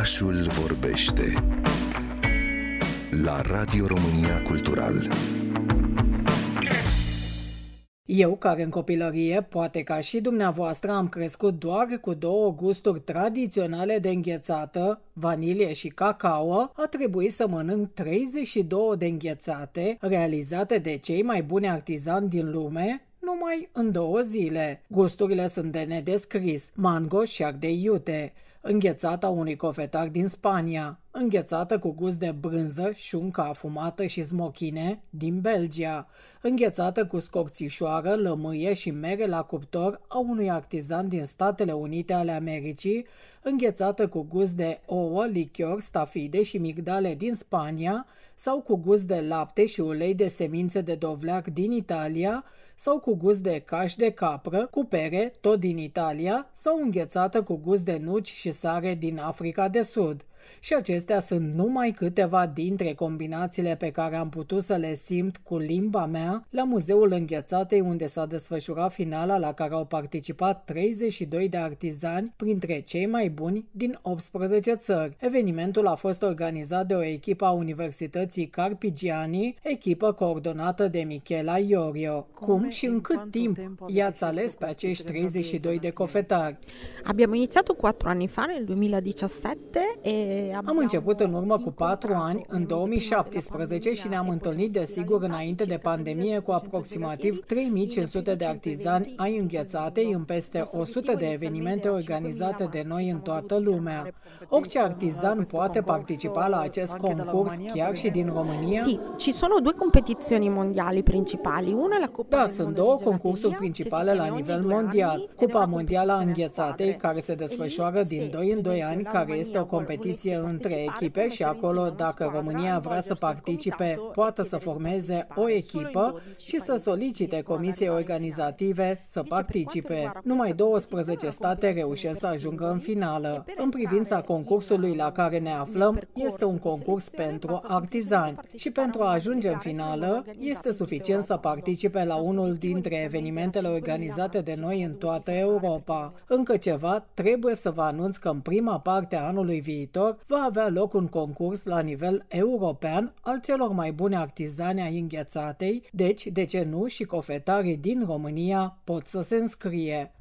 Orașul vorbește la Radio România Cultural. Eu, care în copilărie, poate ca și dumneavoastră, am crescut doar cu două gusturi tradiționale de înghețată, vanilie și cacao, a trebuit să mănânc 32 de înghețate realizate de cei mai buni artizani din lume, numai în două zile. Gusturile sunt de nedescris, mango și ardei iute, înghețata unui cofetar din Spania, înghețată cu gust de brânză, șuncă afumată și smochine din Belgia, înghețată cu scorțișoară, lămâie și mere la cuptor a unui artizan din Statele Unite ale Americii, înghețată cu gust de ouă, lichior, stafide și migdale din Spania sau cu gust de lapte și ulei de semințe de dovleac din Italia, sau cu gust de caș de capră, cu pere, tot din Italia, sau înghețată cu gust de nuci și sare din Africa de Sud și acestea sunt numai câteva dintre combinațiile pe care am putut să le simt cu limba mea la Muzeul Înghețatei unde s-a desfășurat finala la care au participat 32 de artizani printre cei mai buni din 18 țări. Evenimentul a fost organizat de o echipă a Universității Carpigiani, echipă coordonată de Michela Iorio. Cum și în cât timp i-ați ales pe acești 32 de cofetari? Abbiamo iniziato 4 anni fa, nel 2017, e am început în urmă cu patru ani, în 2017, și ne-am întâlnit, desigur, înainte de pandemie, cu aproximativ 3500 de artizani ai înghețatei în peste 100 de evenimente organizate de noi în toată lumea. Orice artizan poate participa la acest concurs, chiar și din România? Sì, ci sono due competizioni mondiali principali. Una la Coppa Da, sunt două concursuri principale la nivel mondial. Cupa Mondială a Înghețatei, care se desfășoară din 2 în 2 ani, care este o competiție competiție între echipe și acolo, dacă România vrea să participe, poate să formeze o echipă și să solicite comisiei organizative să participe. Numai 12 state reușesc să ajungă în finală. În privința concursului la care ne aflăm, este un concurs pentru artizani și pentru a ajunge în finală, este suficient să participe la unul dintre evenimentele organizate de noi în toată Europa. Încă ceva, trebuie să vă anunț că în prima parte a anului viitor va avea loc un concurs la nivel european al celor mai bune artizani ai înghețatei, deci, de ce nu, și cofetarii din România pot să se înscrie.